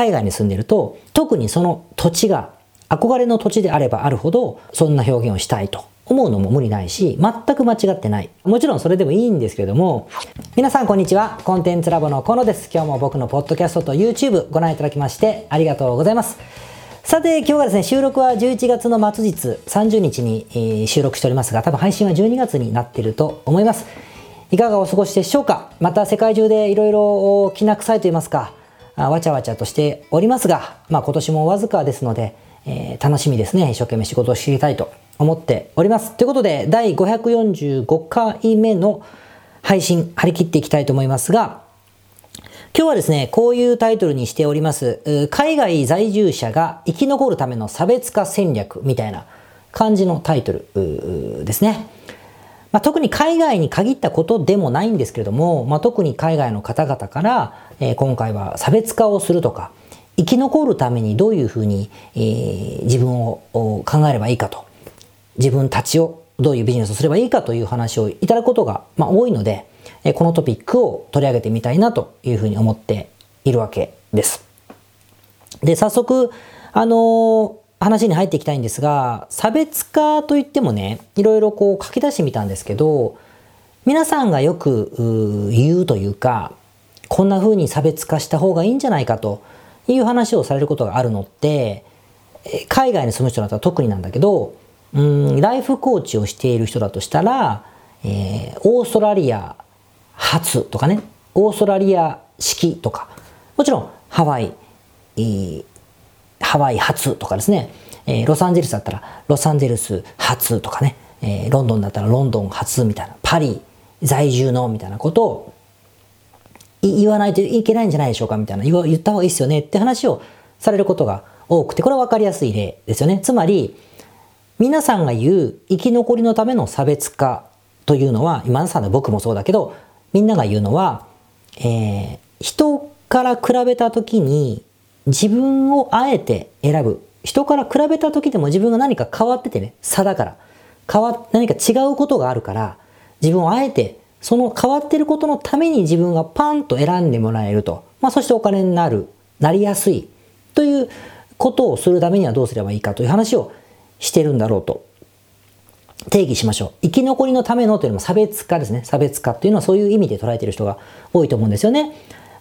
海外に住んでると、特にその土地が憧れの土地であればあるほど、そんな表現をしたいと思うのも無理ないし、全く間違ってない。もちろんそれでもいいんですけれども、皆さんこんにちは。コンテンツラボのコノです。今日も僕のポッドキャストと YouTube ご覧いただきましてありがとうございます。さて、今日はですね、収録は11月の末日30日に、収録しておりますが、多分配信は12月になっていると思います。いかがお過ごしでしょうか？また世界中でいろいろきな臭いと言いますか、わちゃわちゃとしておりますが、まあ今年もわずかですので、えー、楽しみですね。一生懸命仕事を知りたいと思っております。ということで、第545回目の配信、張り切っていきたいと思いますが、今日はですね、こういうタイトルにしております、海外在住者が生き残るための差別化戦略みたいな感じのタイトルですね。まあ、特に海外に限ったことでもないんですけれども、まあ、特に海外の方々から、えー、今回は差別化をするとか、生き残るためにどういうふうに、えー、自分を考えればいいかと、自分たちをどういうビジネスをすればいいかという話をいただくことが、まあ、多いので、えー、このトピックを取り上げてみたいなというふうに思っているわけです。で、早速、あの、話に入っていきたいんですが、差別化といってもね、いろいろこう書き出してみたんですけど、皆さんがよく言うというか、こんな風に差別化した方がいいんじゃないかという話をされることがあるのって、海外に住む人だったら特になんだけど、うん、ライフコーチをしている人だとしたら、えー、オーストラリア初とかね、オーストラリア式とか、もちろんハワイ、ハワイ初とかですね、えー、ロサンゼルスだったらロサンゼルス初とかね、えー、ロンドンだったらロンドン初みたいな、パリ在住のみたいなことを言わないといけないんじゃないでしょうかみたいな、言った方がいいですよねって話をされることが多くて、これは分かりやすい例ですよね。つまり、皆さんが言う生き残りのための差別化というのは、今田さんの僕もそうだけど、みんなが言うのは、えー、人から比べた時に自分をあえて選ぶ。人から比べた時でも自分が何か変わっててね、差だから。変わ、何か違うことがあるから、自分をあえてその変わってることのために自分がパンと選んでもらえると。まあ、そしてお金になる、なりやすいということをするためにはどうすればいいかという話をしてるんだろうと定義しましょう。生き残りのためのというのも差別化ですね。差別化というのはそういう意味で捉えている人が多いと思うんですよね。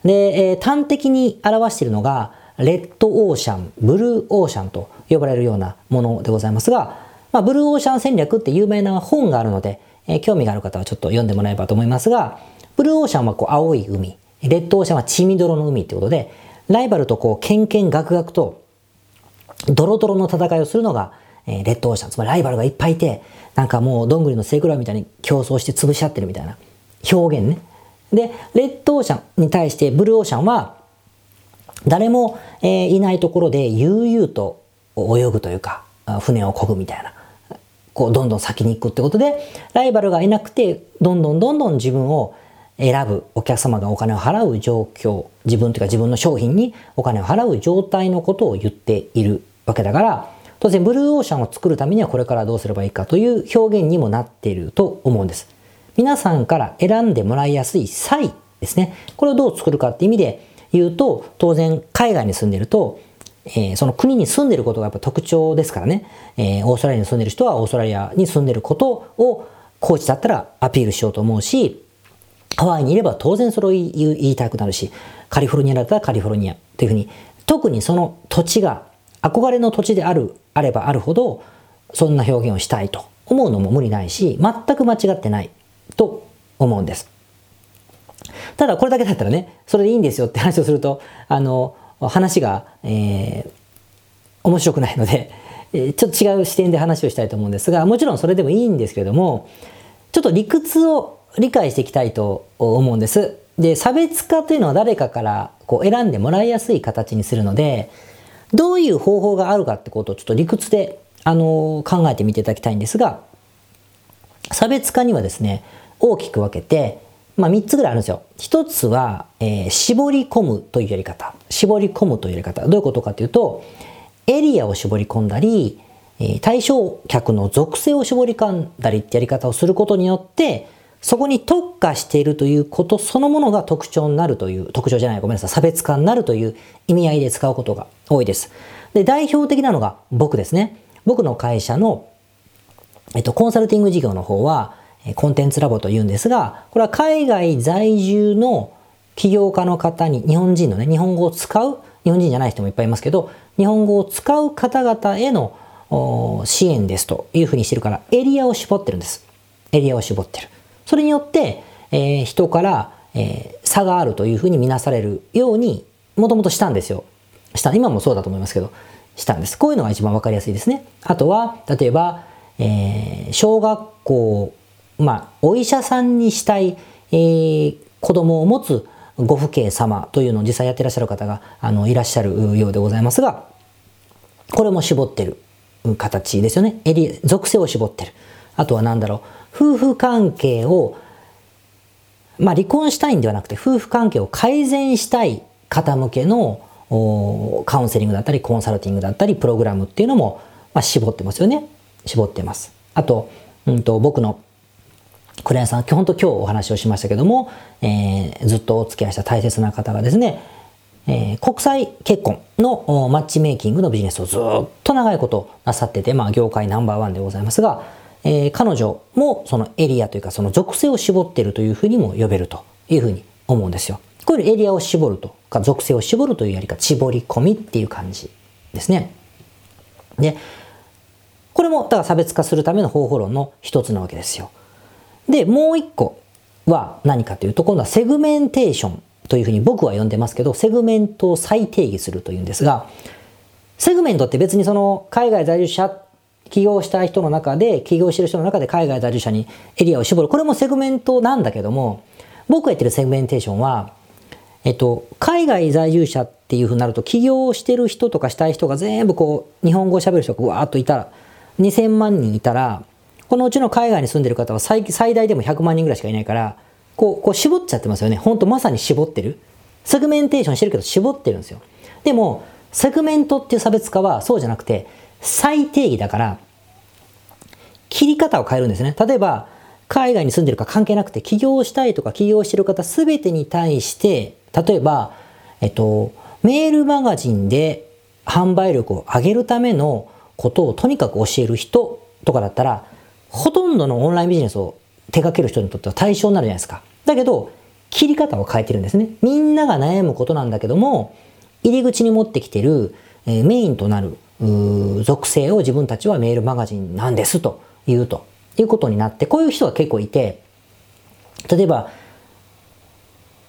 で、えー、端的に表しているのが、レッドオーシャン、ブルーオーシャンと呼ばれるようなものでございますが、まあ、ブルーオーシャン戦略って有名な本があるので、えー、興味がある方はちょっと読んでもらえばと思いますが、ブルーオーシャンはこう青い海、レッドオーシャンは血みどろの海ってことで、ライバルとこう、ケンケンガクガクと、ドロドロの戦いをするのが、えー、レッドオーシャン。つまりライバルがいっぱいいて、なんかもうどんぐりの背比べみたいに競争して潰し合ってるみたいな表現ね。で、レッドオーシャンに対してブルーオーシャンは、誰も、え、いないところで悠々と泳ぐというか、船を漕ぐみたいな。こうどんどん先に行くってことで、ライバルがいなくて、どんどんどんどん自分を選ぶ、お客様がお金を払う状況、自分というか自分の商品にお金を払う状態のことを言っているわけだから、当然ブルーオーシャンを作るためにはこれからどうすればいいかという表現にもなっていると思うんです。皆さんから選んでもらいやすい際ですね。これをどう作るかっていう意味で言うと、当然海外に住んでると、えー、その国に住んでることがやっぱ特徴ですからね、えー、オーストラリアに住んでる人はオーストラリアに住んでることをコーチだったらアピールしようと思うし、ハワイにいれば当然それを言いたくなるし、カリフォルニアだったらカリフォルニアというふうに、特にその土地が憧れの土地である、あればあるほど、そんな表現をしたいと思うのも無理ないし、全く間違ってないと思うんです。ただこれだけだったらね、それでいいんですよって話をすると、あの、話が、えー、面白くないので、えちょっと違う視点で話をしたいと思うんですが、もちろんそれでもいいんですけれども、ちょっと理屈を理解していきたいと思うんです。で、差別化というのは誰かからこう選んでもらいやすい形にするので、どういう方法があるかってことをちょっと理屈で、あの考えてみていただきたいんですが、差別化にはですね、大きく分けて、まあ、3つぐらいあるんですよ。1つは、えー、絞り込むというやり方。絞り込むというやり方。どういうことかというと、エリアを絞り込んだり、えー、対象客の属性を絞り込んだりってやり方をすることによって、そこに特化しているということそのものが特徴になるという、特徴じゃない、ごめんなさい、差別化になるという意味合いで使うことが多いです。で、代表的なのが僕ですね。僕の会社の、えっと、コンサルティング事業の方は、コンテンツラボと言うんですが、これは海外在住の起業家の方に、日本人のね、日本語を使う、日本人じゃない人もいっぱいいますけど、日本語を使う方々への支援ですというふうにしてるから、エリアを絞ってるんです。エリアを絞ってる。それによって、えー、人から、えー、差があるというふうに見なされるように、もともとしたんですよ。した。今もそうだと思いますけど、したんです。こういうのが一番わかりやすいですね。あとは、例えば、えー、小学校、まあ、お医者さんにしたい、えー、子供を持つご父兄様というのを実際やってらっしゃる方があのいらっしゃるようでございますが、これも絞ってる形ですよね。エリ属性を絞ってる。あとは何だろう。夫婦関係を、まあ離婚したいんではなくて、夫婦関係を改善したい方向けのカウンセリングだったり、コンサルティングだったり、プログラムっていうのも、まあ、絞ってますよね。絞ってます。あと、うんと、僕のクライアンさん、本当今日お話をしましたけども、えー、ずっとお付き合いした大切な方がですね、えー、国際結婚のマッチメイキングのビジネスをずっと長いことなさってて、まあ業界ナンバーワンでございますが、えー、彼女もそのエリアというかその属性を絞っているというふうにも呼べるというふうに思うんですよ。こういうエリアを絞るとか属性を絞るというやり方、絞り込みっていう感じですね。で、これもだから差別化するための方法論の一つなわけですよ。で、もう一個は何かというと、今度はセグメンテーションというふうに僕は呼んでますけど、セグメントを再定義するというんですが、セグメントって別にその海外在住者起業した人の中で、起業してる人の中で海外在住者にエリアを絞る。これもセグメントなんだけども、僕が言ってるセグメンテーションは、えっと、海外在住者っていうふうになると、起業してる人とかしたい人が全部こう、日本語を喋る人がわーっといたら、2000万人いたら、このうちの海外に住んでる方は最最大でも100万人ぐらいしかいないから、こう、こう絞っちゃってますよね。ほんとまさに絞ってる。セグメンテーションしてるけど絞ってるんですよ。でも、セグメントっていう差別化はそうじゃなくて、再定義だから、切り方を変えるんですね。例えば、海外に住んでるか関係なくて、起業したいとか起業してる方すべてに対して、例えば、えっと、メールマガジンで販売力を上げるためのことをとにかく教える人とかだったら、ほとんどのオンラインビジネスを手掛ける人にとっては対象になるじゃないですか。だけど、切り方を変えてるんですね。みんなが悩むことなんだけども、入り口に持ってきてる、えー、メインとなる属性を自分たちはメールマガジンなんですと言うということになって、こういう人が結構いて、例えば、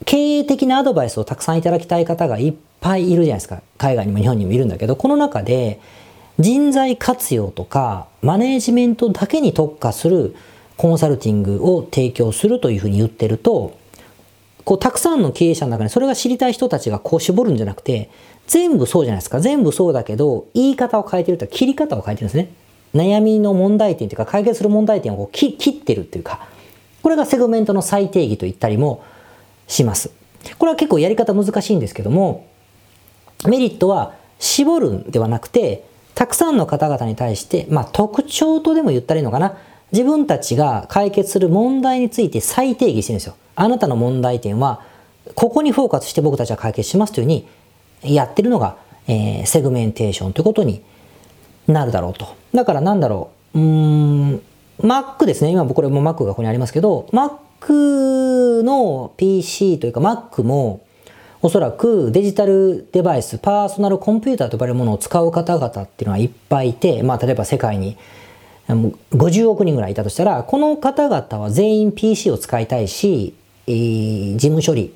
経営的なアドバイスをたくさんいただきたい方がいっぱいいるじゃないですか。海外にも日本にもいるんだけど、この中で人材活用とかマネージメントだけに特化するコンサルティングを提供するというふうに言ってると、こうたくさんの経営者の中にそれが知りたい人たちがこう絞るんじゃなくて、全部そうじゃないですか。全部そうだけど、言い方を変えてるとか切り方を変えてるんですね。悩みの問題点というか解決する問題点をこう切ってるっていうか、これがセグメントの最定義と言ったりもします。これは結構やり方難しいんですけども、メリットは絞るんではなくて、たくさんの方々に対して、まあ特徴とでも言ったらいいのかな。自分たちが解決する問題について再定義してるんですよ。あなたの問題点は、ここにフォーカスして僕たちは解決しますというふうにやってるのが、えー、セグメンテーションということになるだろうと。だからなんだろう。うーん、Mac ですね。今僕これも Mac がここにありますけど、Mac の PC というか Mac もおそらくデジタルデバイス、パーソナルコンピューターと呼ばれるものを使う方々っていうのはいっぱいいて、まあ例えば世界に50億人ぐらいいたとしたら、この方々は全員 PC を使いたいし、えー、事務処理、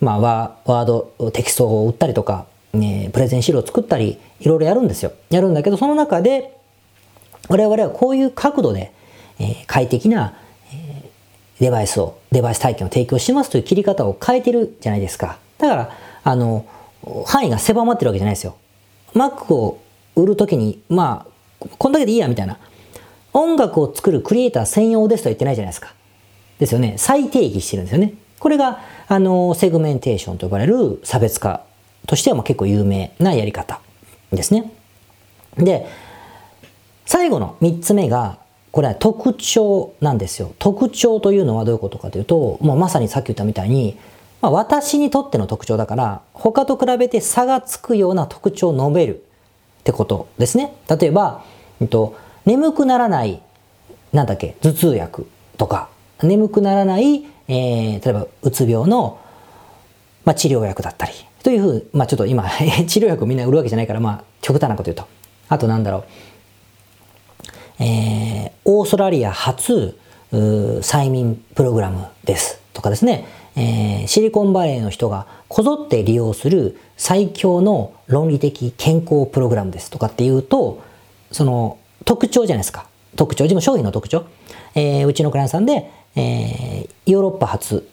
まあワード、テキストを打ったりとか、ね、プレゼン資料を作ったり、いろいろやるんですよ。やるんだけど、その中で、我々はこういう角度で、えー、快適な、デバイスを、デバイス体験を提供しますという切り方を変えてるじゃないですか。だから、あの、範囲が狭まってるわけじゃないですよ。Mac を売るときに、まあ、こんだけでいいや、みたいな。音楽を作るクリエイター専用ですとは言ってないじゃないですか。ですよね。再定義してるんですよね。これが、あの、セグメンテーションと呼ばれる差別化としてはまあ結構有名なやり方ですね。で、最後の3つ目がこれは特徴なんですよ。特徴というのはどういうことかというと、まあ、まさにさっき言ったみたいに、まあ、私にとっての特徴だから、他と比べて差がつくような特徴を述べるってことですね。例えば、えっと、眠くならない、なんだっけ、頭痛薬とか、眠くならない、えー、例えば、うつ病の、まあ、治療薬だったり、というふう、まあ、ちょっと今 治療薬をみんな売るわけじゃないから、まあ、極端なこと言うと。あとなんだろう。えー、オーストラリア初催眠プログラムですとかですね、えー、シリコンバレーの人がこぞって利用する最強の論理的健康プログラムですとかっていうと、その特徴じゃないですか。特徴、自分商品の特徴。えー、うちのクライアントさんで、えー、ヨーロッパ初、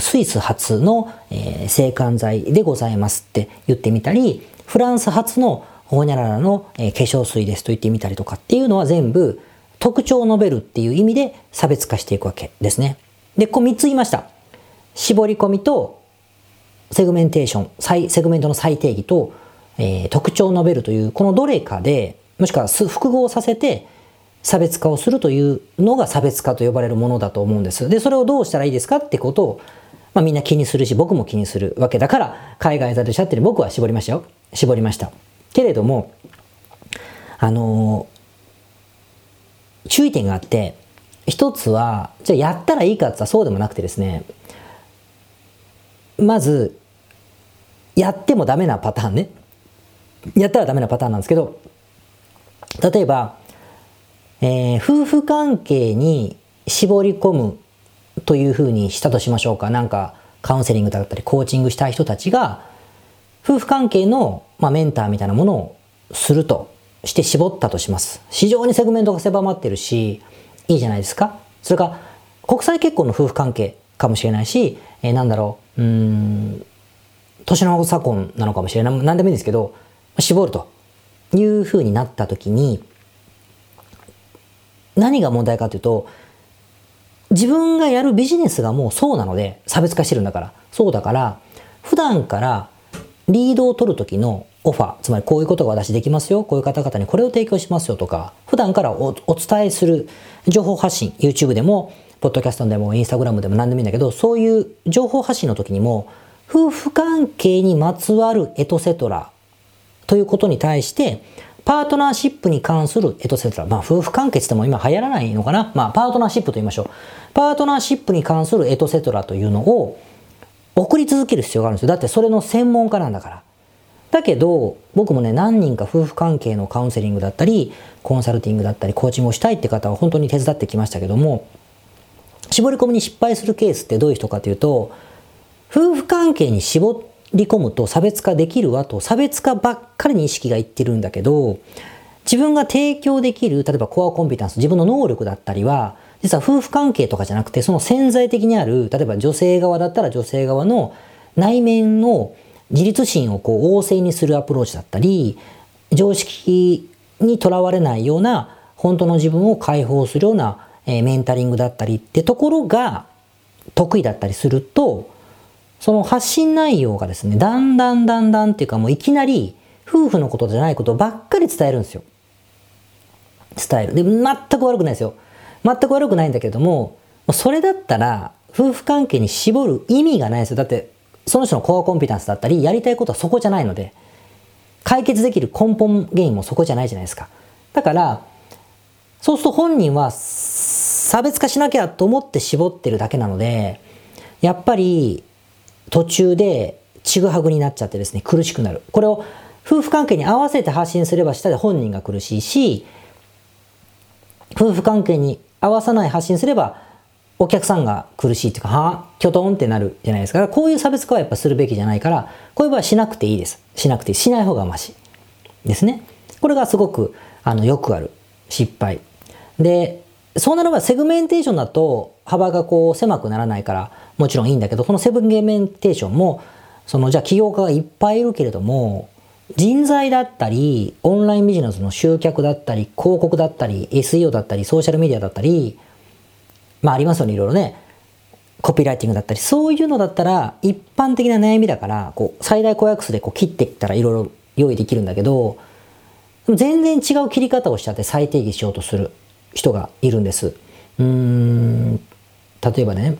スイス初の、えー、制汗剤でございますって言ってみたり、フランス初のホーニャララの、えー、化粧水ですと言ってみたりとかっていうのは全部特徴を述べるっていう意味で差別化していくわけですね。で、こう3つ言いました。絞り込みとセグメンテーション、セグメントの再定義と、えー、特徴を述べるというこのどれかで、もしくは複合させて差別化をするというのが差別化と呼ばれるものだと思うんです。で、それをどうしたらいいですかってことを、まあみんな気にするし、僕も気にするわけだから、海外在住者って僕は絞りましたよ。絞りました。けれども、あのー、注意点があって、一つは、じゃあやったらいいかって言ったらそうでもなくてですね、まず、やってもダメなパターンね。やったらダメなパターンなんですけど、例えば、えー、夫婦関係に絞り込むというふうにしたとしましょうか。なんか、カウンセリングだったり、コーチングしたい人たちが、夫婦関係の、まあ、メンターみたいなものをするとして絞ったとします。非常にセグメントが狭まってるし、いいじゃないですか。それから、国際結婚の夫婦関係かもしれないし、えー、なんだろう、うん、年の差婚なのかもしれない。何でもいいんですけど、絞るというふうになった時に、何が問題かというと、自分がやるビジネスがもうそうなので、差別化してるんだから。そうだから、普段からリードを取る時のオファー、つまりこういうことが私できますよ、こういう方々にこれを提供しますよとか、普段からお伝えする情報発信、YouTube でも、ポッドキャストでも、インスタグラムでも何でもいいんだけど、そういう情報発信の時にも、夫婦関係にまつわるエトセトラということに対して、パートナーシップに関するエトセトラ。まあ、夫婦関係って言っても今流行らないのかな？まあ、パートナーシップと言いましょう。パートナーシップに関するエトセトラというのを、送り続ける必要があるんですよ。だってそれの専門家なんだから。だけど、僕もね、何人か夫婦関係のカウンセリングだったり、コンサルティングだったり、コーチングをしたいって方は本当に手伝ってきましたけども、絞り込みに失敗するケースってどういう人かというと、夫婦関係に絞り込むと差別化できるわと、差別化ばっかりに意識がいってるんだけど、自分が提供できる、例えばコアコンピタンス、自分の能力だったりは、実は夫婦関係とかじゃなくて、その潜在的にある、例えば女性側だったら女性側の内面の自立心をこう旺盛にするアプローチだったり、常識にとらわれないような、本当の自分を解放するような、えー、メンタリングだったりってところが得意だったりすると、その発信内容がですね、だんだんだんだんっていうかもういきなり夫婦のことじゃないことばっかり伝えるんですよ。伝える。で、全く悪くないですよ。全く悪くないんだけども、それだったら、夫婦関係に絞る意味がないですよ。だって、その人のコアコンピタンスだったり、やりたいことはそこじゃないので、解決できる根本原因もそこじゃないじゃないですか。だから、そうすると本人は差別化しなきゃと思って絞ってるだけなので、やっぱり途中でちぐはぐになっちゃってですね、苦しくなる。これを夫婦関係に合わせて発信すればしたで本人が苦しいし、夫婦関係に合わさない発信すれば、お客さんが苦しいっていうか、はあ、キョトンってなるじゃないですか。こういう差別化はやっぱするべきじゃないから、こういう場合はしなくていいです。しなくていい。しない方がまし。ですね。これがすごく、あの、よくある失敗。で、そうなればセグメンテーションだと幅がこう狭くならないからもちろんいいんだけど、そのセグメンテーションも、そのじゃあ起業家がいっぱいいるけれども、人材だったり、オンラインビジネスの集客だったり、広告だったり、SEO だったり、ソーシャルメディアだったり、まあありますよね、いろいろね。コピーライティングだったり、そういうのだったら、一般的な悩みだから、こう、最大公約数でこう切っていったらいろいろ用意できるんだけど、全然違う切り方をしちゃって再定義しようとする。人がいるんです。うーん、例えばね、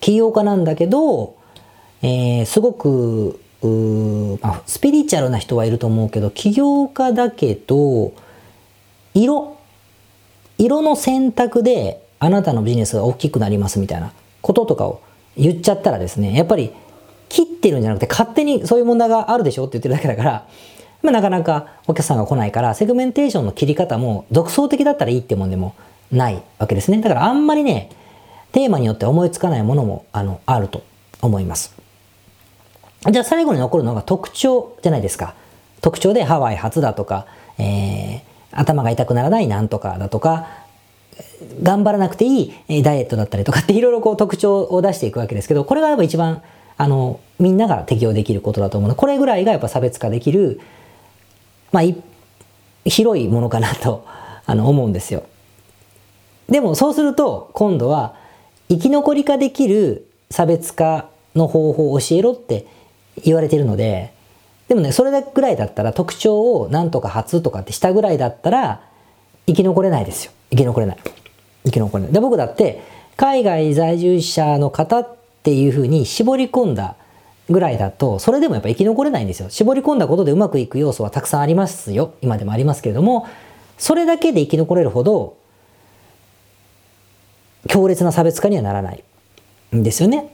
起業家なんだけど、えー、すごく、まあ、スピリチュアルな人はいると思うけど、起業家だけど、色、色の選択であなたのビジネスが大きくなりますみたいなこととかを言っちゃったらですね、やっぱり切ってるんじゃなくて勝手にそういう問題があるでしょって言ってるだけだから、まあ、なかなかお客さんが来ないから、セグメンテーションの切り方も独創的だったらいいってもんでもないわけですね。だからあんまりね、テーマによって思いつかないものもあのあると思います。じゃあ最後に残るのが特徴じゃないですか。特徴でハワイ初だとか、えー、頭が痛くならないなんとかだとか、頑張らなくていいダイエットだったりとかっていろいろこう特徴を出していくわけですけど、これがやっぱ一番、あの、みんなが適用できることだと思うので、これぐらいがやっぱ差別化できる、まあ、広いものかなと、あの、思うんですよ。でもそうすると、今度は、生き残り化できる差別化の方法を教えろって言われてるので、でもね、それぐらいだったら特徴をなんとか初とかってしたぐらいだったら生き残れないですよ。生き残れない。生き残れない。で、僕だって海外在住者の方っていうふうに絞り込んだぐらいだと、それでもやっぱ生き残れないんですよ。絞り込んだことでうまくいく要素はたくさんありますよ。今でもありますけれども、それだけで生き残れるほど強烈な差別化にはならないんですよね。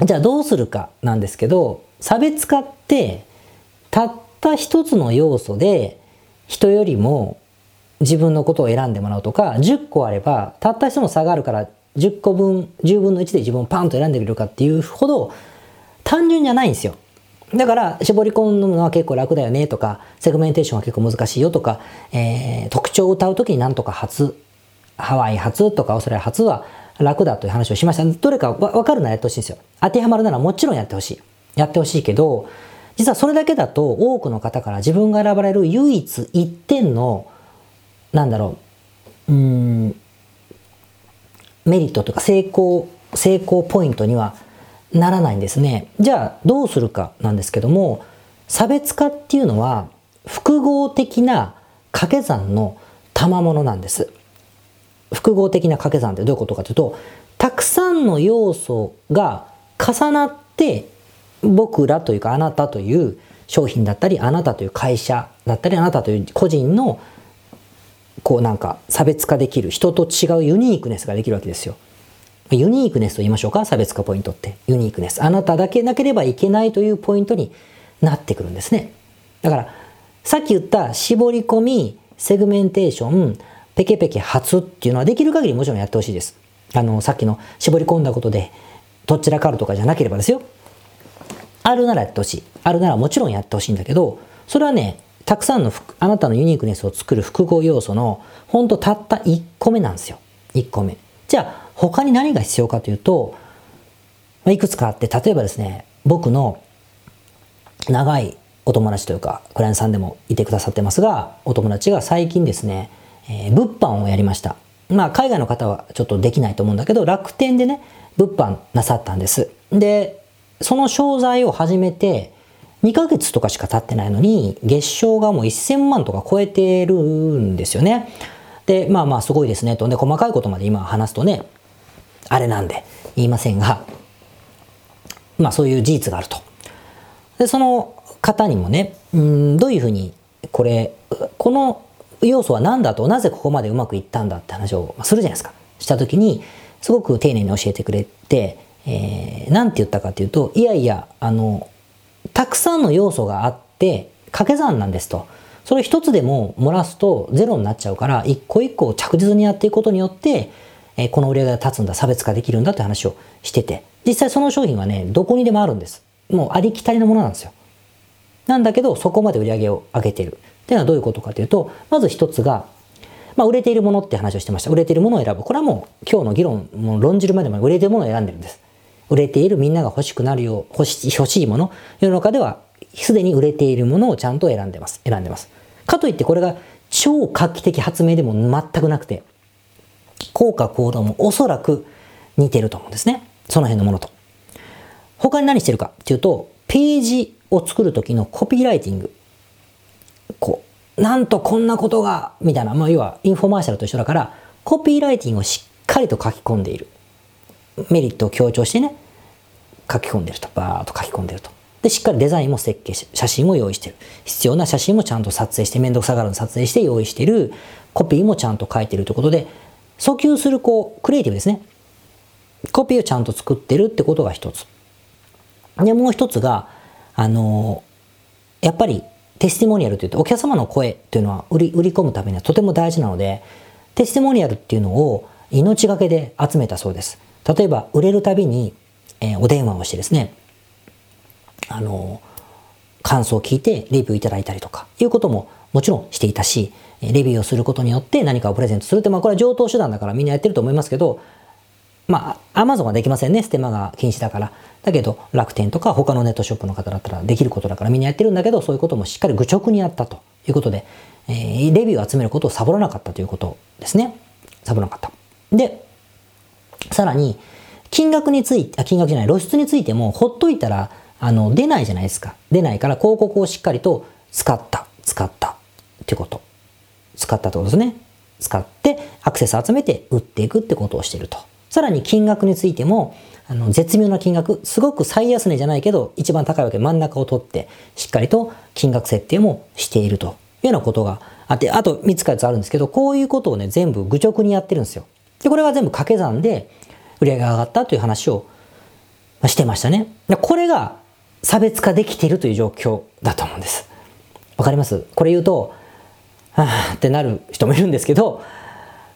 じゃあどうするかなんですけど、差別化ってたった一つの要素で人よりも自分のことを選んでもらうとか、10個あればたった一つの差があるから10個分、10分の1で自分をパンと選んでみるかっていうほど単純じゃないんですよ。だから絞り込むのは結構楽だよねとか、セグメンテーションは結構難しいよとか、えー、特徴を歌うときになんとか初、ハワイ初とかオーストラリア初は楽だという話をしました。どれかわかるならやってほしいんですよ。当てはまるならもちろんやってほしい。やってほしいけど、実はそれだけだと多くの方から自分が選ばれる唯一一点の、なんだろう、うん、メリットというか成功、成功ポイントにはならないんですね。じゃあどうするかなんですけども、差別化っていうのは複合的な掛け算の賜物なんです。複合的な掛け算ってどういうことかというと、たくさんの要素が重なって僕らというかあなたという商品だったり、あなたという会社だったり、あなたという個人のこうなんか差別化できる人と違う uniqueness ができるわけですよ。 uniqueness と言いましょうか差別化ポイントって。 uniqueness。あなただけなければいけないというポイントになってくるんですね。だから、さっき言った絞り込み、セグメンテーション、ペケペケ発っていうのはできる限りもちろんやってほしいです。あの、さっきの絞り込んだことで、どちらかるとかじゃなければですよ。あるならやってほしい。あるならもちろんやってほしいんだけど、それはね、たくさんのあなたのユニークネスを作る複合要素の、ほんとたった1個目なんですよ。1個目。じゃあ、他に何が必要かというと、いくつかあって、例えばですね、僕の長いお友達というか、クライアントさんでもいてくださってますが、お友達が最近ですね、えー、物販をやりました。まあ、海外の方はちょっとできないと思うんだけど、楽天でね、物販なさったんです。で、その商材を始めて、2ヶ月とかしか経ってないのに、月賞がもう1000万とか超えてるんですよね。で、まあまあすごいですねと。で、細かいことまで今話すとね、あれなんで言いませんが、まあそういう事実があると。で、その方にもね、うん、どういうふうに、これ、この要素は何だと、なぜここまでうまくいったんだって話をするじゃないですか。したときに、すごく丁寧に教えてくれて、えー、なんて言ったかというと、いやいや、あの、たくさんの要素があって、掛け算なんですと。それ一つでも漏らすとゼロになっちゃうから、一個一個着実にやっていくことによって、え、この売り上げが立つんだ、差別化できるんだって話をしてて、実際その商品はね、どこにでもあるんです。もうありきたりのものなんですよ。なんだけど、そこまで売り上げを上げてる。っていうのはどういうことかというと、まず一つが、まあ、売れているものって話をしてました。売れているものを選ぶ。これはもう今日の議論、もう論じるまでも売れているものを選んでるんです。売れているみんなが欲しくなるよう、欲し欲しいもの。世の中ではすでに売れているものをちゃんと選んでます。選んでます。かといってこれが超画期的発明でも全くなくて、効果行動もおそらく似てると思うんですね。その辺のものと。他に何してるかっていうと、ページを作るときのコピーライティング。こうなんとこんなことが、みたいな、まあ要はインフォマーシャルと一緒だから、コピーライティングをしっかりと書き込んでいる。メリットを強調してね、書き込んでると。バーっと書き込んでると。で、しっかりデザインも設計し、写真も用意してる。必要な写真もちゃんと撮影して、めんどくさがるの撮影して用意してる。コピーもちゃんと書いてるということで、訴求するこう、クリエイティブですね。コピーをちゃんと作ってるってことが一つ。で、もう一つが、あの、やっぱりテスティモニアルというと、お客様の声というのは売り売り込むためにはとても大事なので、テスティモニアルっていうのを命がけで集めたそうです。例えば、売れるたびに、えー、お電話をしてですね、あの、感想を聞いてレビューいただいたりとか、いうことももちろんしていたし、レビューをすることによって何かをプレゼントするって、まあこれは上等手段だからみんなやってると思いますけど、まあ、アマゾンはできませんね。ステマが禁止だから。だけど、楽天とか他のネットショップの方だったらできることだからみんなやってるんだけど、そういうこともしっかり愚直にやったということで、えー、レビューを集めることをサボらなかったということですね。サボらなかった。で、さらに、金額について、あ、金額じゃない、露出についても、ほっといたら、あの、出ないじゃないですか。出ないから広告をしっかりと使った、使ったってこと。使ったってことですね。使ってアクセス集めて売っていくってことをしていると。さらに金額についても、あの、絶妙な金額、すごく最安値じゃないけど、一番高いわけ真ん中を取って、しっかりと金額設定もしているというようなことがあって、あと3つか4つあるんですけど、こういうことをね、全部愚直にやってるんですよ。で、これは全部掛け算で売り上げが上がったという話をしてましたね。これが差別化できているという状況だと思うんです。わかります？これ言うと、はぁってなる人もいるんですけど、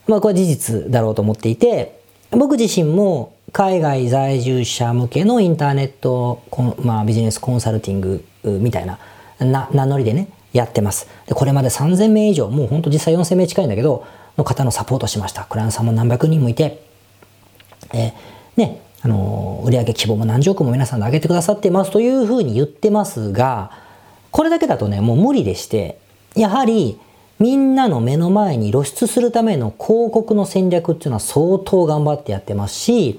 まあこれは事実だろうと思っていて、僕自身も海外在住者向けのインターネット、まあ、ビジネスコンサルティングみたいなな名乗りでね、やってます。でこれまで3000名以上、もうほんと実際4000名近いんだけど、の方のサポートしました。クライアントさんも何百人もいて、えー、ね、あのー、売上規模も何十億も皆さんで上げてくださってますというふうに言ってますが、これだけだとね、もう無理でして、やはり、みんなの目の前に露出するための広告の戦略っていうのは相当頑張ってやってますし、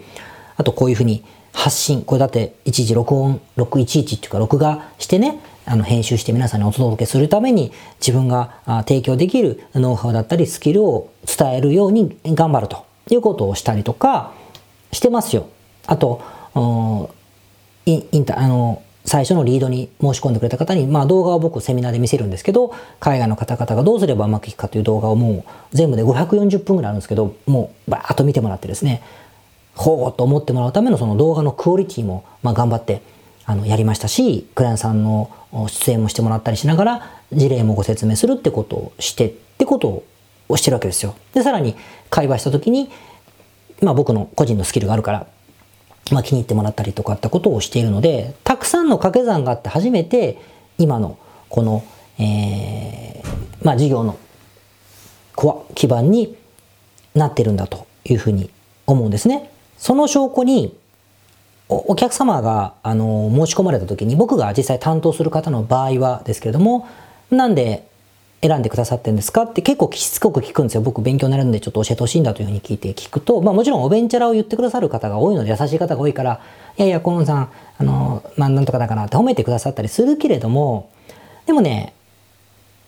あとこういうふうに発信、これだって一時録音、611っていうか録画してね、あの編集して皆さんにお届けするために自分が提供できるノウハウだったりスキルを伝えるように頑張るということをしたりとかしてますよ。あと、インタあの最初のリードに申し込んでくれた方に、まあ動画を僕セミナーで見せるんですけど、海外の方々がどうすればうまくいくかという動画をもう全部で540分ぐらいあるんですけど、もうバーッと見てもらってですね、ほうと思ってもらうためのその動画のクオリティも、まあ頑張ってあのやりましたし、クライアントさんの出演もしてもらったりしながら、事例もご説明するってことをしてってことをしてるわけですよ。で、さらに会話した時に、まあ僕の個人のスキルがあるから、まあ、気に入ってもらったりとかってことをしているので、たくさんの掛け算があって初めて、今のこの、えー、まあ、事業のコア基盤になってるんだというふうに思うんですね。その証拠に、お客様が、あの、申し込まれた時に、僕が実際担当する方の場合はですけれども、なんで選んでくださってるんですか？って結構しつこく聞くんですよ。僕勉強になるんでちょっと教えてほしいんだというふうに聞いて聞くと、まあもちろんおべんちゃらを言ってくださる方が多いので優しい方が多いから、いやいや、河野さん、あの、まあなんとかだからって褒めてくださったりするけれども、でもね、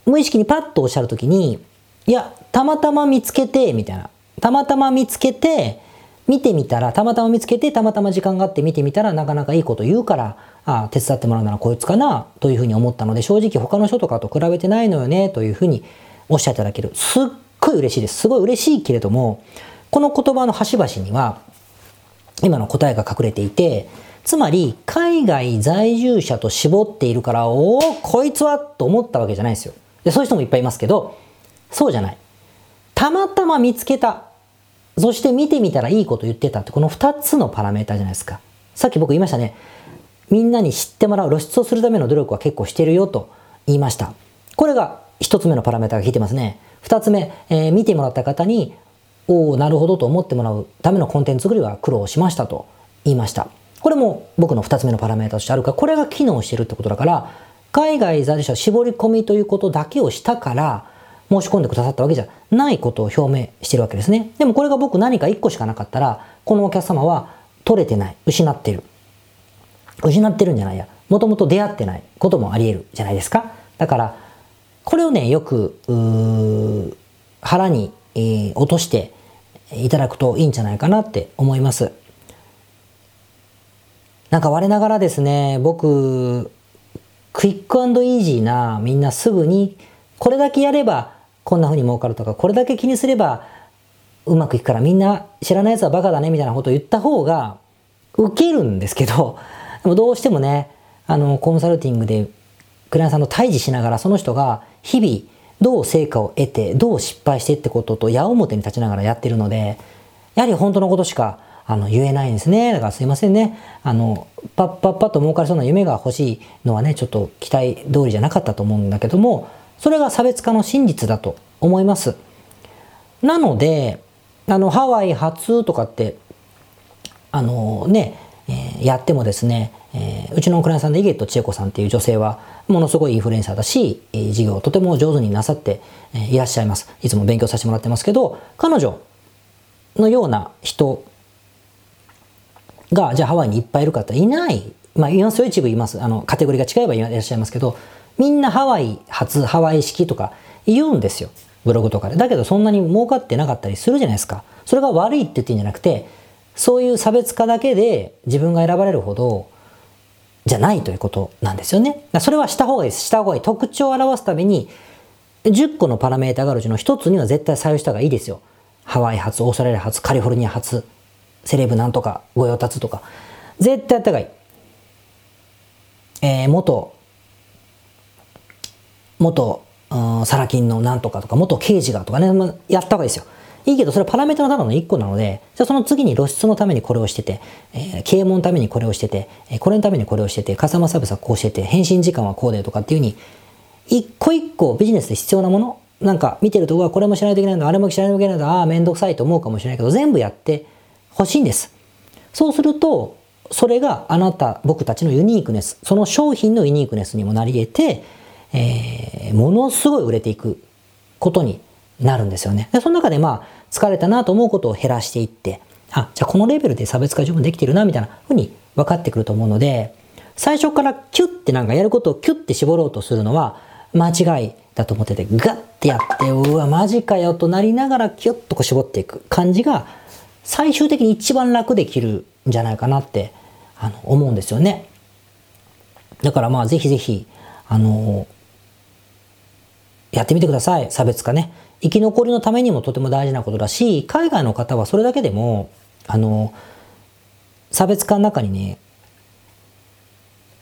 無意識にパッとおっしゃるときに、いや、たまたま見つけて、みたいな。たまたま見つけて、見てみたら、たまたま見つけて、たまたま時間があって見てみたら、なかなかいいこと言うから、あ、手伝ってもらうならこいつかな、というふうに思ったので、正直他の人とかと比べてないのよね、というふうにおっしゃっていただける。すっごい嬉しいです。すごい嬉しいけれども、この言葉の端々には、今の答えが隠れていて、つまり、海外在住者と絞っているから、おお、こいつはと思ったわけじゃないですよ。でそういう人もいっぱいいますけど、そうじゃない。たまたま見つけた。そして見てみたらいいこと言ってたって、この二つのパラメータじゃないですか。さっき僕言いましたね。みんなに知ってもらう露出をするための努力は結構してるよと言いました。これが一つ目のパラメータが効いてますね。二つ目、えー、見てもらった方に、おおなるほどと思ってもらうためのコンテンツ作りは苦労しましたと言いました。これも僕の二つ目のパラメータとしてあるから、これが機能してるってことだから、海外在住者絞り込みということだけをしたから、申し込んでくださったわけじゃないことを表明してるわけですね。でもこれが僕何か1個しかなかったら、このお客様は取れてない、失っている。失ってるんじゃないや。もともと出会ってないこともあり得るじゃないですか。だから、これをね、よく、腹に、えー、落としていただくといいんじゃないかなって思います。なんか我ながらですね、僕、クイックイージーなみんなすぐにこれだけやればこんな風に儲かるとか、これだけ気にすればうまくいくからみんな知らない奴はバカだねみたいなことを言った方が受けるんですけど、でもどうしてもね、あの、コンサルティングでクライアントさんと対峙しながらその人が日々どう成果を得て、どう失敗してってことと矢面に立ちながらやってるので、やはり本当のことしかあの言えないんですね。だからすいませんね。あの、パッパッパッと儲かりそうな夢が欲しいのはね、ちょっと期待通りじゃなかったと思うんだけども、それが差別化の真実だと思います。なので、あの、ハワイ初とかって、あのね、えー、やってもですね、えー、うちのクライアントさんでイゲット千恵子さんっていう女性は、ものすごいインフルエンサーだし、えー、事業をとても上手になさって、えー、いらっしゃいます。いつも勉強させてもらってますけど、彼女のような人が、じゃあハワイにいっぱいいるかっていない。まあ、いますよ、一部います。あの、カテゴリーが違えばいらっしゃいますけど、みんなハワイ初、ハワイ式とか言うんですよ。ブログとかで。だけどそんなに儲かってなかったりするじゃないですか。それが悪いって言ってんじゃなくて、そういう差別化だけで自分が選ばれるほど、じゃないということなんですよね。それはした方がいいです。した方がいい。特徴を表すために、10個のパラメータがあるうちの1つには絶対採用した方がいいですよ。ハワイ発、オーストラリア発、カリフォルニア発、セレブなんとか、御用達とか。絶対やった方がいい。えー、元元、うん、サラ金のなんとかとか、元刑事がとかね、やった方がいいですよ。いいけど、それはパラメータのただの1個なので、じゃあその次に露出のためにこれをしてて、えー、啓蒙のためにこれをしてて、えー、これのためにこれをしてて、カスタマサービスはこうしてて、返信時間はこうでとかっていうふうに、一個一個ビジネスで必要なもの、なんか見てると、うわ、これもしないといけないんだ、あれもしないといけないんだ、ああ、めんどくさいと思うかもしれないけど、全部やってほしいんです。そうすると、それがあなた、僕たちのユニークネス、その商品のユニークネスにもなり得て、えー、ものすごい売れていくことになるんですよね。でその中でまあ、疲れたなと思うことを減らしていって、あ、じゃあこのレベルで差別化十分できてるな、みたいなふうに分かってくると思うので、最初からキュッてなんかやることをキュッて絞ろうとするのは間違いだと思ってて、ガッてやって、うわ、マジかよとなりながらキュッとこう絞っていく感じが、最終的に一番楽できるんじゃないかなってあの思うんですよね。だからまあぜひぜひ、あのやってみてください。差別化ね。生き残りのためにもとても大事なことだし、海外の方はそれだけでも、あの、差別化の中にね、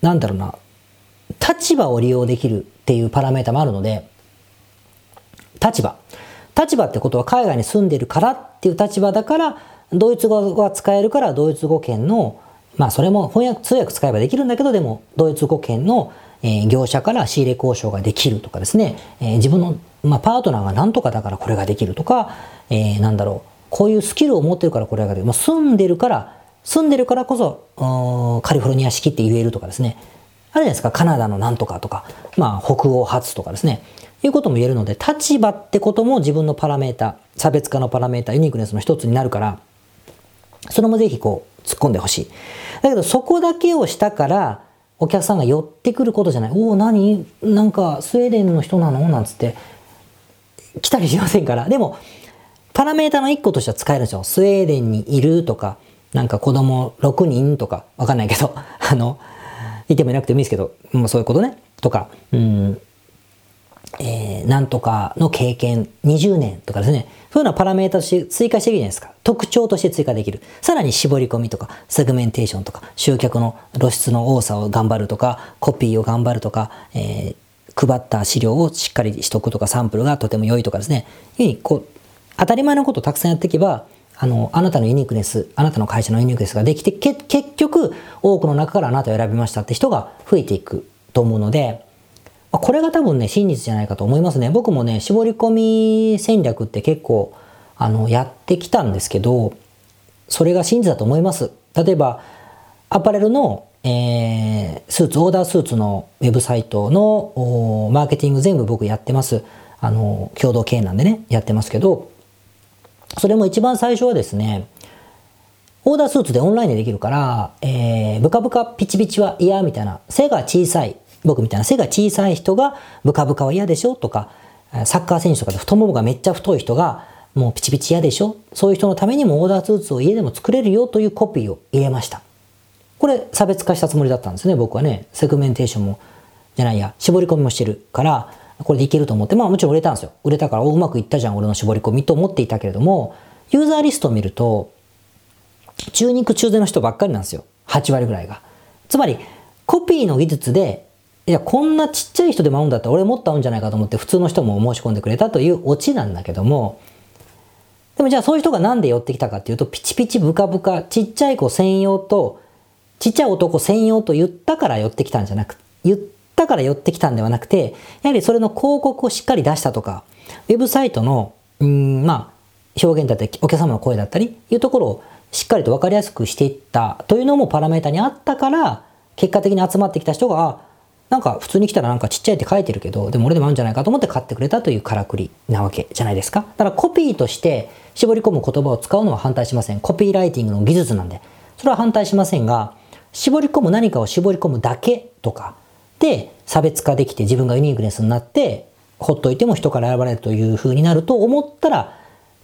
なんだろうな、立場を利用できるっていうパラメータもあるので、立場。立場ってことは海外に住んでるからっていう立場だから、ドイツ語が使えるからドイツ語圏の、まあそれも翻訳、通訳使えばできるんだけど、でもドイツ語圏のえ、業者から仕入れ交渉ができるとかですね、え、自分の、ま、パートナーが何とかだからこれができるとか、え、なんだろう、こういうスキルを持ってるからこれができる。もう住んでるから、住んでるからこそ、カリフォルニア式って言えるとかですね。あるじゃないですか、カナダのなんとかとか、まあ、北欧発とかですね。いうことも言えるので、立場ってことも自分のパラメータ、差別化のパラメータ、ユニークネスの一つになるから、それもぜひこう、突っ込んでほしい。だけど、そこだけをしたから、お客さんが寄ってくることじゃない。おお、何？なんかスウェーデンの人なの？なんつって、来たりしませんから。でも、パラメータの1個としては使えるんですよ。スウェーデンにいるとか、なんか子供6人とか、わかんないけど、あの、いてもいなくてもいいですけど、もうそういうことね。とか、うん、えー、なんとかの経験20年とかですね。そういうのはパラメータとして追加しているじゃないですか。特徴として追加できる。さらに絞り込みとか、セグメンテーションとか、集客の露出の多さを頑張るとか、コピーを頑張るとか、えー、配った資料をしっかりしとくとか、サンプルがとても良いとかですね。いうふうに、こう、当たり前のことをたくさんやっていけば、あの、あなたのユニークネス、あなたの会社のユニークネスができて、結局、多くの中からあなたを選びましたって人が増えていくと思うので、これが多分ね、真実じゃないかと思いますね。僕もね、絞り込み戦略って結構、あの、やってきたんですけど、それが真実だと思います。例えば、アパレルの、えー、スーツ、オーダースーツのウェブサイトのマーケティング全部僕やってます。あの、共同経営なんでね、やってますけど、それも一番最初はですね、オーダースーツでオンラインでできるから、えー、ブカブカピチピチは嫌みたいな、背が小さい僕みたいな背が小さい人がブカブカは嫌でしょとか、サッカー選手とかで太ももがめっちゃ太い人がもうピチピチ嫌でしょそういう人のためにもオーダースーツを家でも作れるよというコピーを入れました。これ差別化したつもりだったんですね、僕はね。セグメンテーションも、じゃないや、絞り込みもしてるから、これでいけると思って、まあもちろん売れたんですよ。売れたから、お、うまくいったじゃん、俺の絞り込みと思っていたけれども、ユーザーリストを見ると、中肉中背の人ばっかりなんですよ。8割ぐらいが。つまり、コピーの技術で、いや、こんなちっちゃい人でも合うんだったら俺もっと合うんじゃないかと思って普通の人も申し込んでくれたというオチなんだけども、でもじゃあそういう人がなんで寄ってきたかっていうと、ピチピチブカブカ、ちっちゃい子専用と、ちっちゃい男専用と言ったから寄ってきたんじゃなく、言ったから寄ってきたんではなくて、やはりそれの広告をしっかり出したとか、ウェブサイトの、うん、まあ、表現だったり、お客様の声だったり、いうところをしっかりと分かりやすくしていったというのもパラメータにあったから、結果的に集まってきた人が、なんか普通に来たらなんかちっちゃいって書いてるけど、でも俺でもあるんじゃないかと思って買ってくれたというからくりなわけじゃないですか。だからコピーとして絞り込む言葉を使うのは反対しません。コピーライティングの技術なんで。それは反対しませんが、絞り込む何かを絞り込むだけとかで差別化できて自分がユニークネスになってほっといても人から選ばれるという風になると思ったら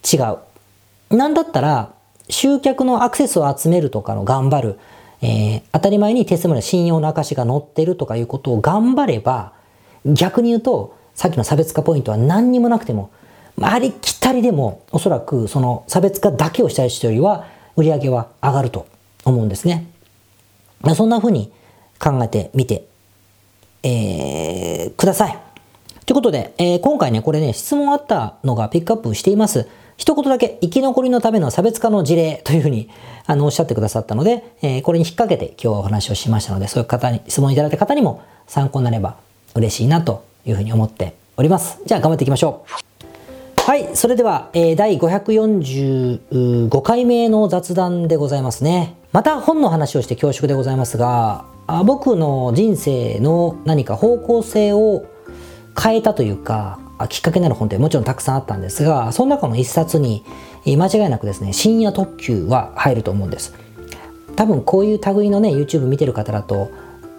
違う。なんだったら集客のアクセスを集めるとかの頑張る。えー、当たり前にテストの信用の証が載ってるとかいうことを頑張れば、逆に言うと、さっきの差別化ポイントは何にもなくても、ありきたりでも、おそらくその差別化だけをしたい人よりは、売り上げは上がると思うんですね。そんな風に考えてみて、えー、ください。ということで、えー、今回ね、これね、質問あったのがピックアップしています。一言だけ生き残りのための差別化の事例というふうにあのおっしゃってくださったので、えー、これに引っ掛けて今日はお話をしましたので、そういう方に、質問いただいた方にも参考になれば嬉しいなというふうに思っております。じゃあ頑張っていきましょう。はい、それでは、えー、第545回目の雑談でございますね。また本の話をして恐縮でございますが、あ僕の人生の何か方向性を変えたというか、きっかけになる本ってもちろんたくさんあったんですが、その中の一冊に間違いなくですね、深夜特急は入ると思うんです。多分こういう類のね、YouTube 見てる方だと、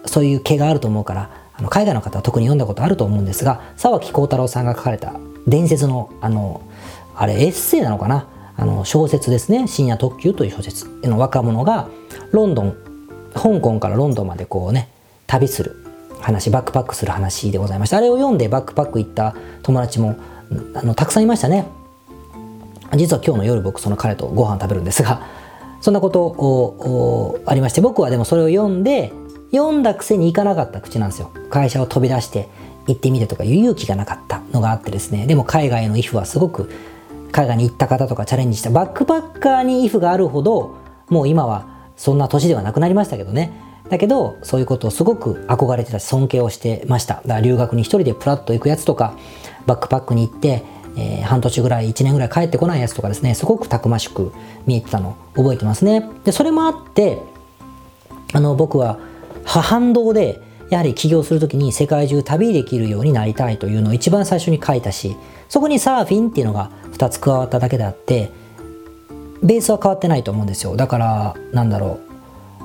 そういう毛があると思うから、あの海外の方は特に読んだことあると思うんですが、沢木幸太郎さんが書かれた伝説の、あの、あれエッセイなのかな？あの小説ですね、深夜特急という小説の若者がロンドン、香港からロンドンまでこうね、旅する。話バックパックする話でございました。あれを読んでバックパック行った友達もあのたくさんいましたね。実は今日の夜僕その彼とご飯食べるんですがそんなことをありまして僕はでもそれを読んで読んだくせに行かなかった口なんですよ。会社を飛び出して行ってみてとかいう勇気がなかったのがあってですね。でも海外の if はすごく海外に行った方とかチャレンジしたバックパッカーに if があるほどもう今はそんな年ではなくなりましたけどね。だけどそういうことをすごく憧れてたし尊敬をしてました。だから留学に一人でプラッと行くやつとかバックパックに行って、えー、半年ぐらい1年ぐらい帰ってこないやつとかですねすごくたくましく見えてたの覚えてますね。でそれもあってあの僕は反動でやはり起業するときに世界中旅できるようになりたいというのを一番最初に書いたしそこにサーフィンっていうのが2つ加わっただけであってベースは変わってないと思うんですよ。だからなんだろう。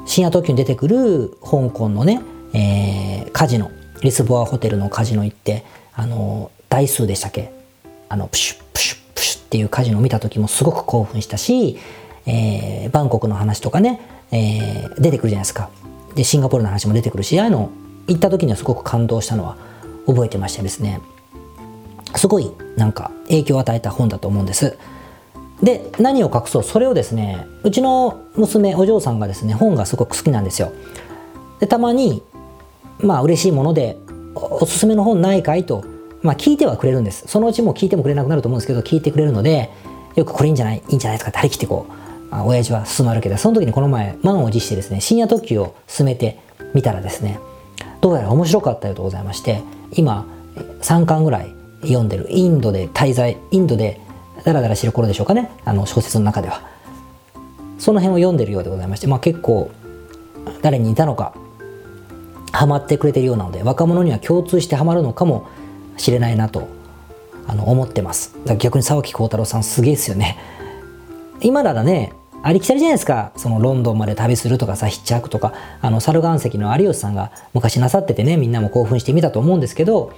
深夜特急に出てくる香港のね、えー、カジノリスボアホテルのカジノ行ってあの台数でしたっけ？あのプシュプシュプシュっていうカジノを見た時もすごく興奮したし、えー、バンコクの話とかね、えー、出てくるじゃないですか。でシンガポールの話も出てくるしああいうの行った時にはすごく感動したのは覚えてましてですね。すごいなんか影響を与えた本だと思うんです。で何を隠そう？それをですねうちの娘お嬢さんがですね本がすごく好きなんですよ。でたまにまあ嬉しいものでおすすめの本ないかいとまあ聞いてはくれるんです。そのうちも聞いてもくれなくなると思うんですけど聞いてくれるのでよくこれいいんじゃない？いいんじゃないですかって張り切ってこう、あ、親父は進まるけどその時にこの前満を持してですね深夜特急を進めてみたらですねどうやら面白かったようでございまして今3巻ぐらい読んでる。インドで滞在インドでダラダラしてる頃でしょうかね。あの小説の中では。その辺を読んでるようでございまして、まあ、結構誰にいたのかハマってくれてるようなので若者には共通してハマるのかもしれないなとあの思ってます。逆に沢木幸太郎さんすげえですよね。今ならねありきたりじゃないですか。そのロンドンまで旅するとかさヒッチハクとかあの猿岩石の有吉さんが昔なさっててねみんなも興奮してみたと思うんですけど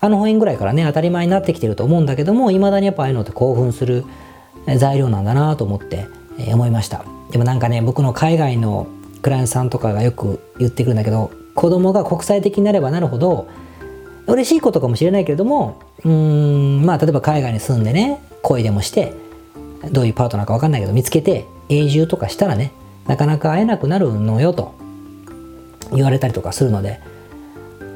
あの辺ぐらいからね当たり前になってきてると思うんだけどもいまだにやっぱああいうのって興奮する材料なんだなと思って、えー、思いました。でもなんかね僕の海外のクライアントさんとかがよく言ってくるんだけど子供が国際的になればなるほど嬉しいことかもしれないけれどもうんまあ例えば海外に住んでね恋でもしてどういうパートナーか分かんないけど見つけて永住とかしたらねなかなか会えなくなるのよと言われたりとかするので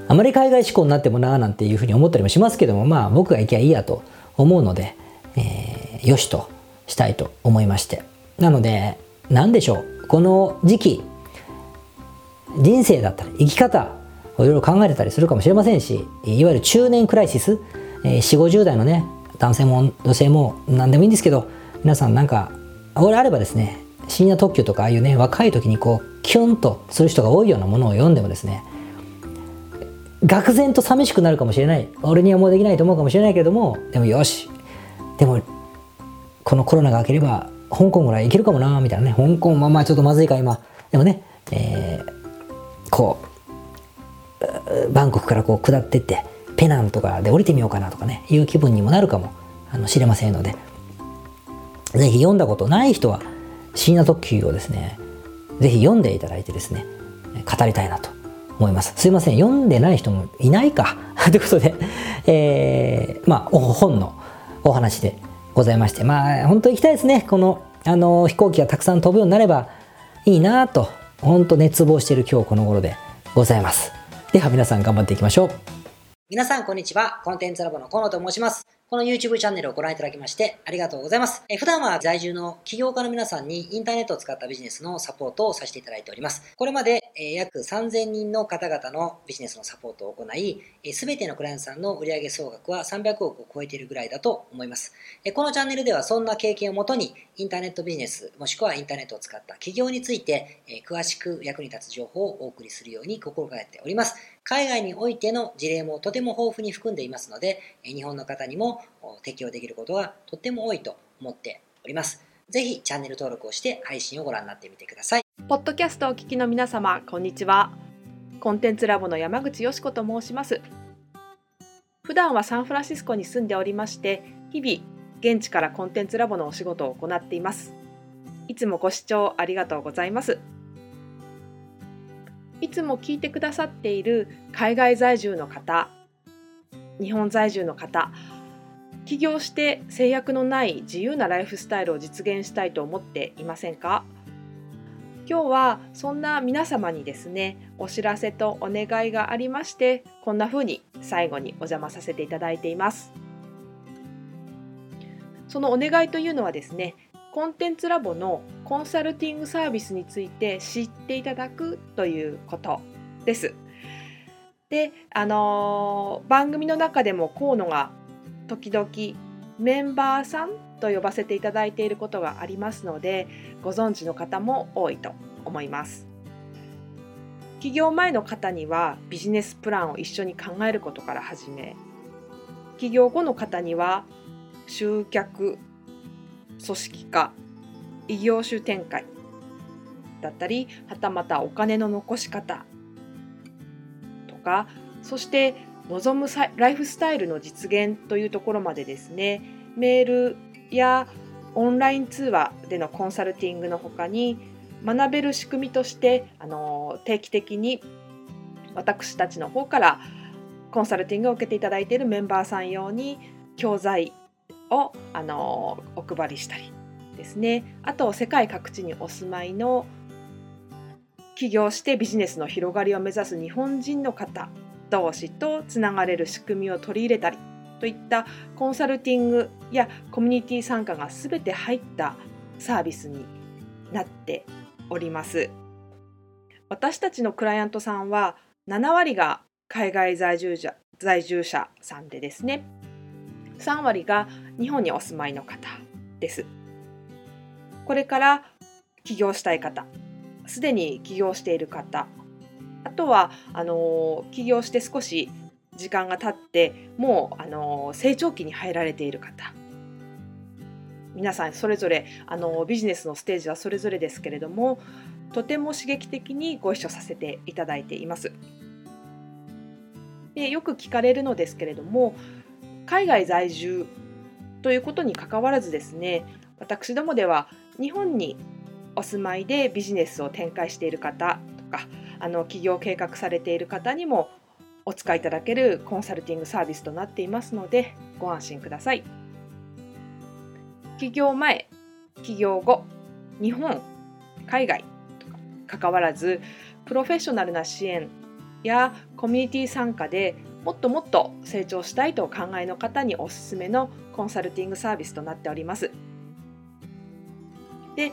あまり海外志向になってもなーなんていうふうに思ったりもしますけどもまあ僕が行きゃいいやと思うので、えー、よしとしたいと思いまして。なので何でしょう。この時期人生だったり生き方をいろいろ考えてたりするかもしれませんしいわゆる中年クライシス、えー、4 5 0代のね男性も女性も何でもいいんですけど皆さんなんか俺あればですね深夜特急とかああいうね若い時にこうキュンとする人が多いようなものを読んでもですね愕然と寂しくなるかもしれない。俺にはもうできないと思うかもしれないけれども。でもよし。でもこのコロナが明ければ香港ぐらい行けるかもなみたいなね。香港まあまあちょっとまずいか今。でもね、えー、こうバンコクからこう下ってってペナンとかで降りてみようかなとかねいう気分にもなるかも。あの知れませんので。ぜひ読んだことない人は深夜特急をですねぜひ読んでいただいてですね語りたいなと。思います。すいません、読んでない人もいないか。ということで、えー、まあ、本のお話でございまして、まあ、本当行きたいですね。この、あの、飛行機がたくさん飛ぶようになればいいなと、本当熱望している今日この頃でございます。では皆さん頑張っていきましょう。皆さんこんにちは。コンテンツラボの河野と申します。この YouTube チャンネルをご覧いただきましてありがとうございます。え普段は在住の起業家の皆さんにインターネットを使ったビジネスのサポートをさせていただいております。これまでえ約3000人の方々のビジネスのサポートを行い、すべてのクライアントさんの売上総額は300億を超えているぐらいだと思います。えこのチャンネルではそんな経験をもとに、インターネットビジネス、もしくはインターネットを使った企業について、え詳しく役に立つ情報をお送りするように心がけております。海外においての事例もとても豊富に含んでいますので、日本の方にも適用できることがとっても多いと思っております。ぜひチャンネル登録をして配信をご覧になってみてください。ポッドキャストをお聞きの皆様、こんにちは。コンテンツラボの山口よし子と申します。普段はサンフランシスコに住んでおりまして、日々現地からコンテンツラボのお仕事を行っています。いつもご視聴ありがとうございます。いつも聞いてくださっている海外在住の方、日本在住の方、起業して制約のない自由なライフスタイルを実現したいと思っていませんか？今日はそんな皆様にですねお知らせとお願いがありましてこんな風に最後にお邪魔させていただいています。そのお願いというのはですねコンテンツラボのコンサルティングサービスについて知っていただくということです。であのー、番組の中でも河野が時々メンバーさんと呼ばせていただいていることがありますのでご存知の方も多いと思います。起業前の方にはビジネスプランを一緒に考えることから始め起業後の方には集客組織化異業種展開だったりはたまたお金の残し方とかそして望むライフスタイルの実現というところまでですね。メールやオンライン通話でのコンサルティングのほかに学べる仕組みとしてあの定期的に私たちの方からコンサルティングを受けていただいているメンバーさん用に教材をあのお配りしたりですね。あと世界各地にお住まいの起業してビジネスの広がりを目指す日本人の方同士とつながれる仕組みを取り入れたりといったコンサルティングやコミュニティ参加が全て入ったサービスになっております。私たちのクライアントさんは7割が海外在住者在住者さんでですね3割が日本にお住まいの方です。これから起業したい方すでに起業している方あとはあの起業して少し時間が経ってもうあの成長期に入られている方皆さんそれぞれあのビジネスのステージはそれぞれですけれどもとても刺激的にご一緒させていただいています。でよく聞かれるのですけれども海外在住ということにかかわらずですね私どもでは日本にお住まいでビジネスを展開している方とかあの起業計画されている方にもお使いいただけるコンサルティングサービスとなっていますのでご安心ください。起業前、起業後、日本、海外とか関わらずプロフェッショナルな支援やコミュニティ参加でもっともっと成長したいとお考えの方におすすめのコンサルティングサービスとなっております。で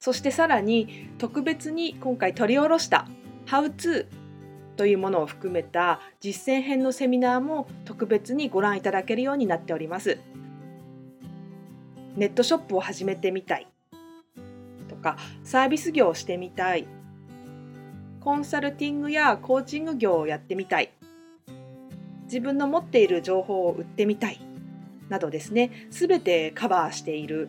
そしてさらに特別に今回取り下ろした「How to」というものを含めた実践編のセミナーも特別にご覧いただけるようになっております。ネットショップを始めてみたいとかサービス業をしてみたいコンサルティングやコーチング業をやってみたい自分の持っている情報を売ってみたいなどですね全てカバーしている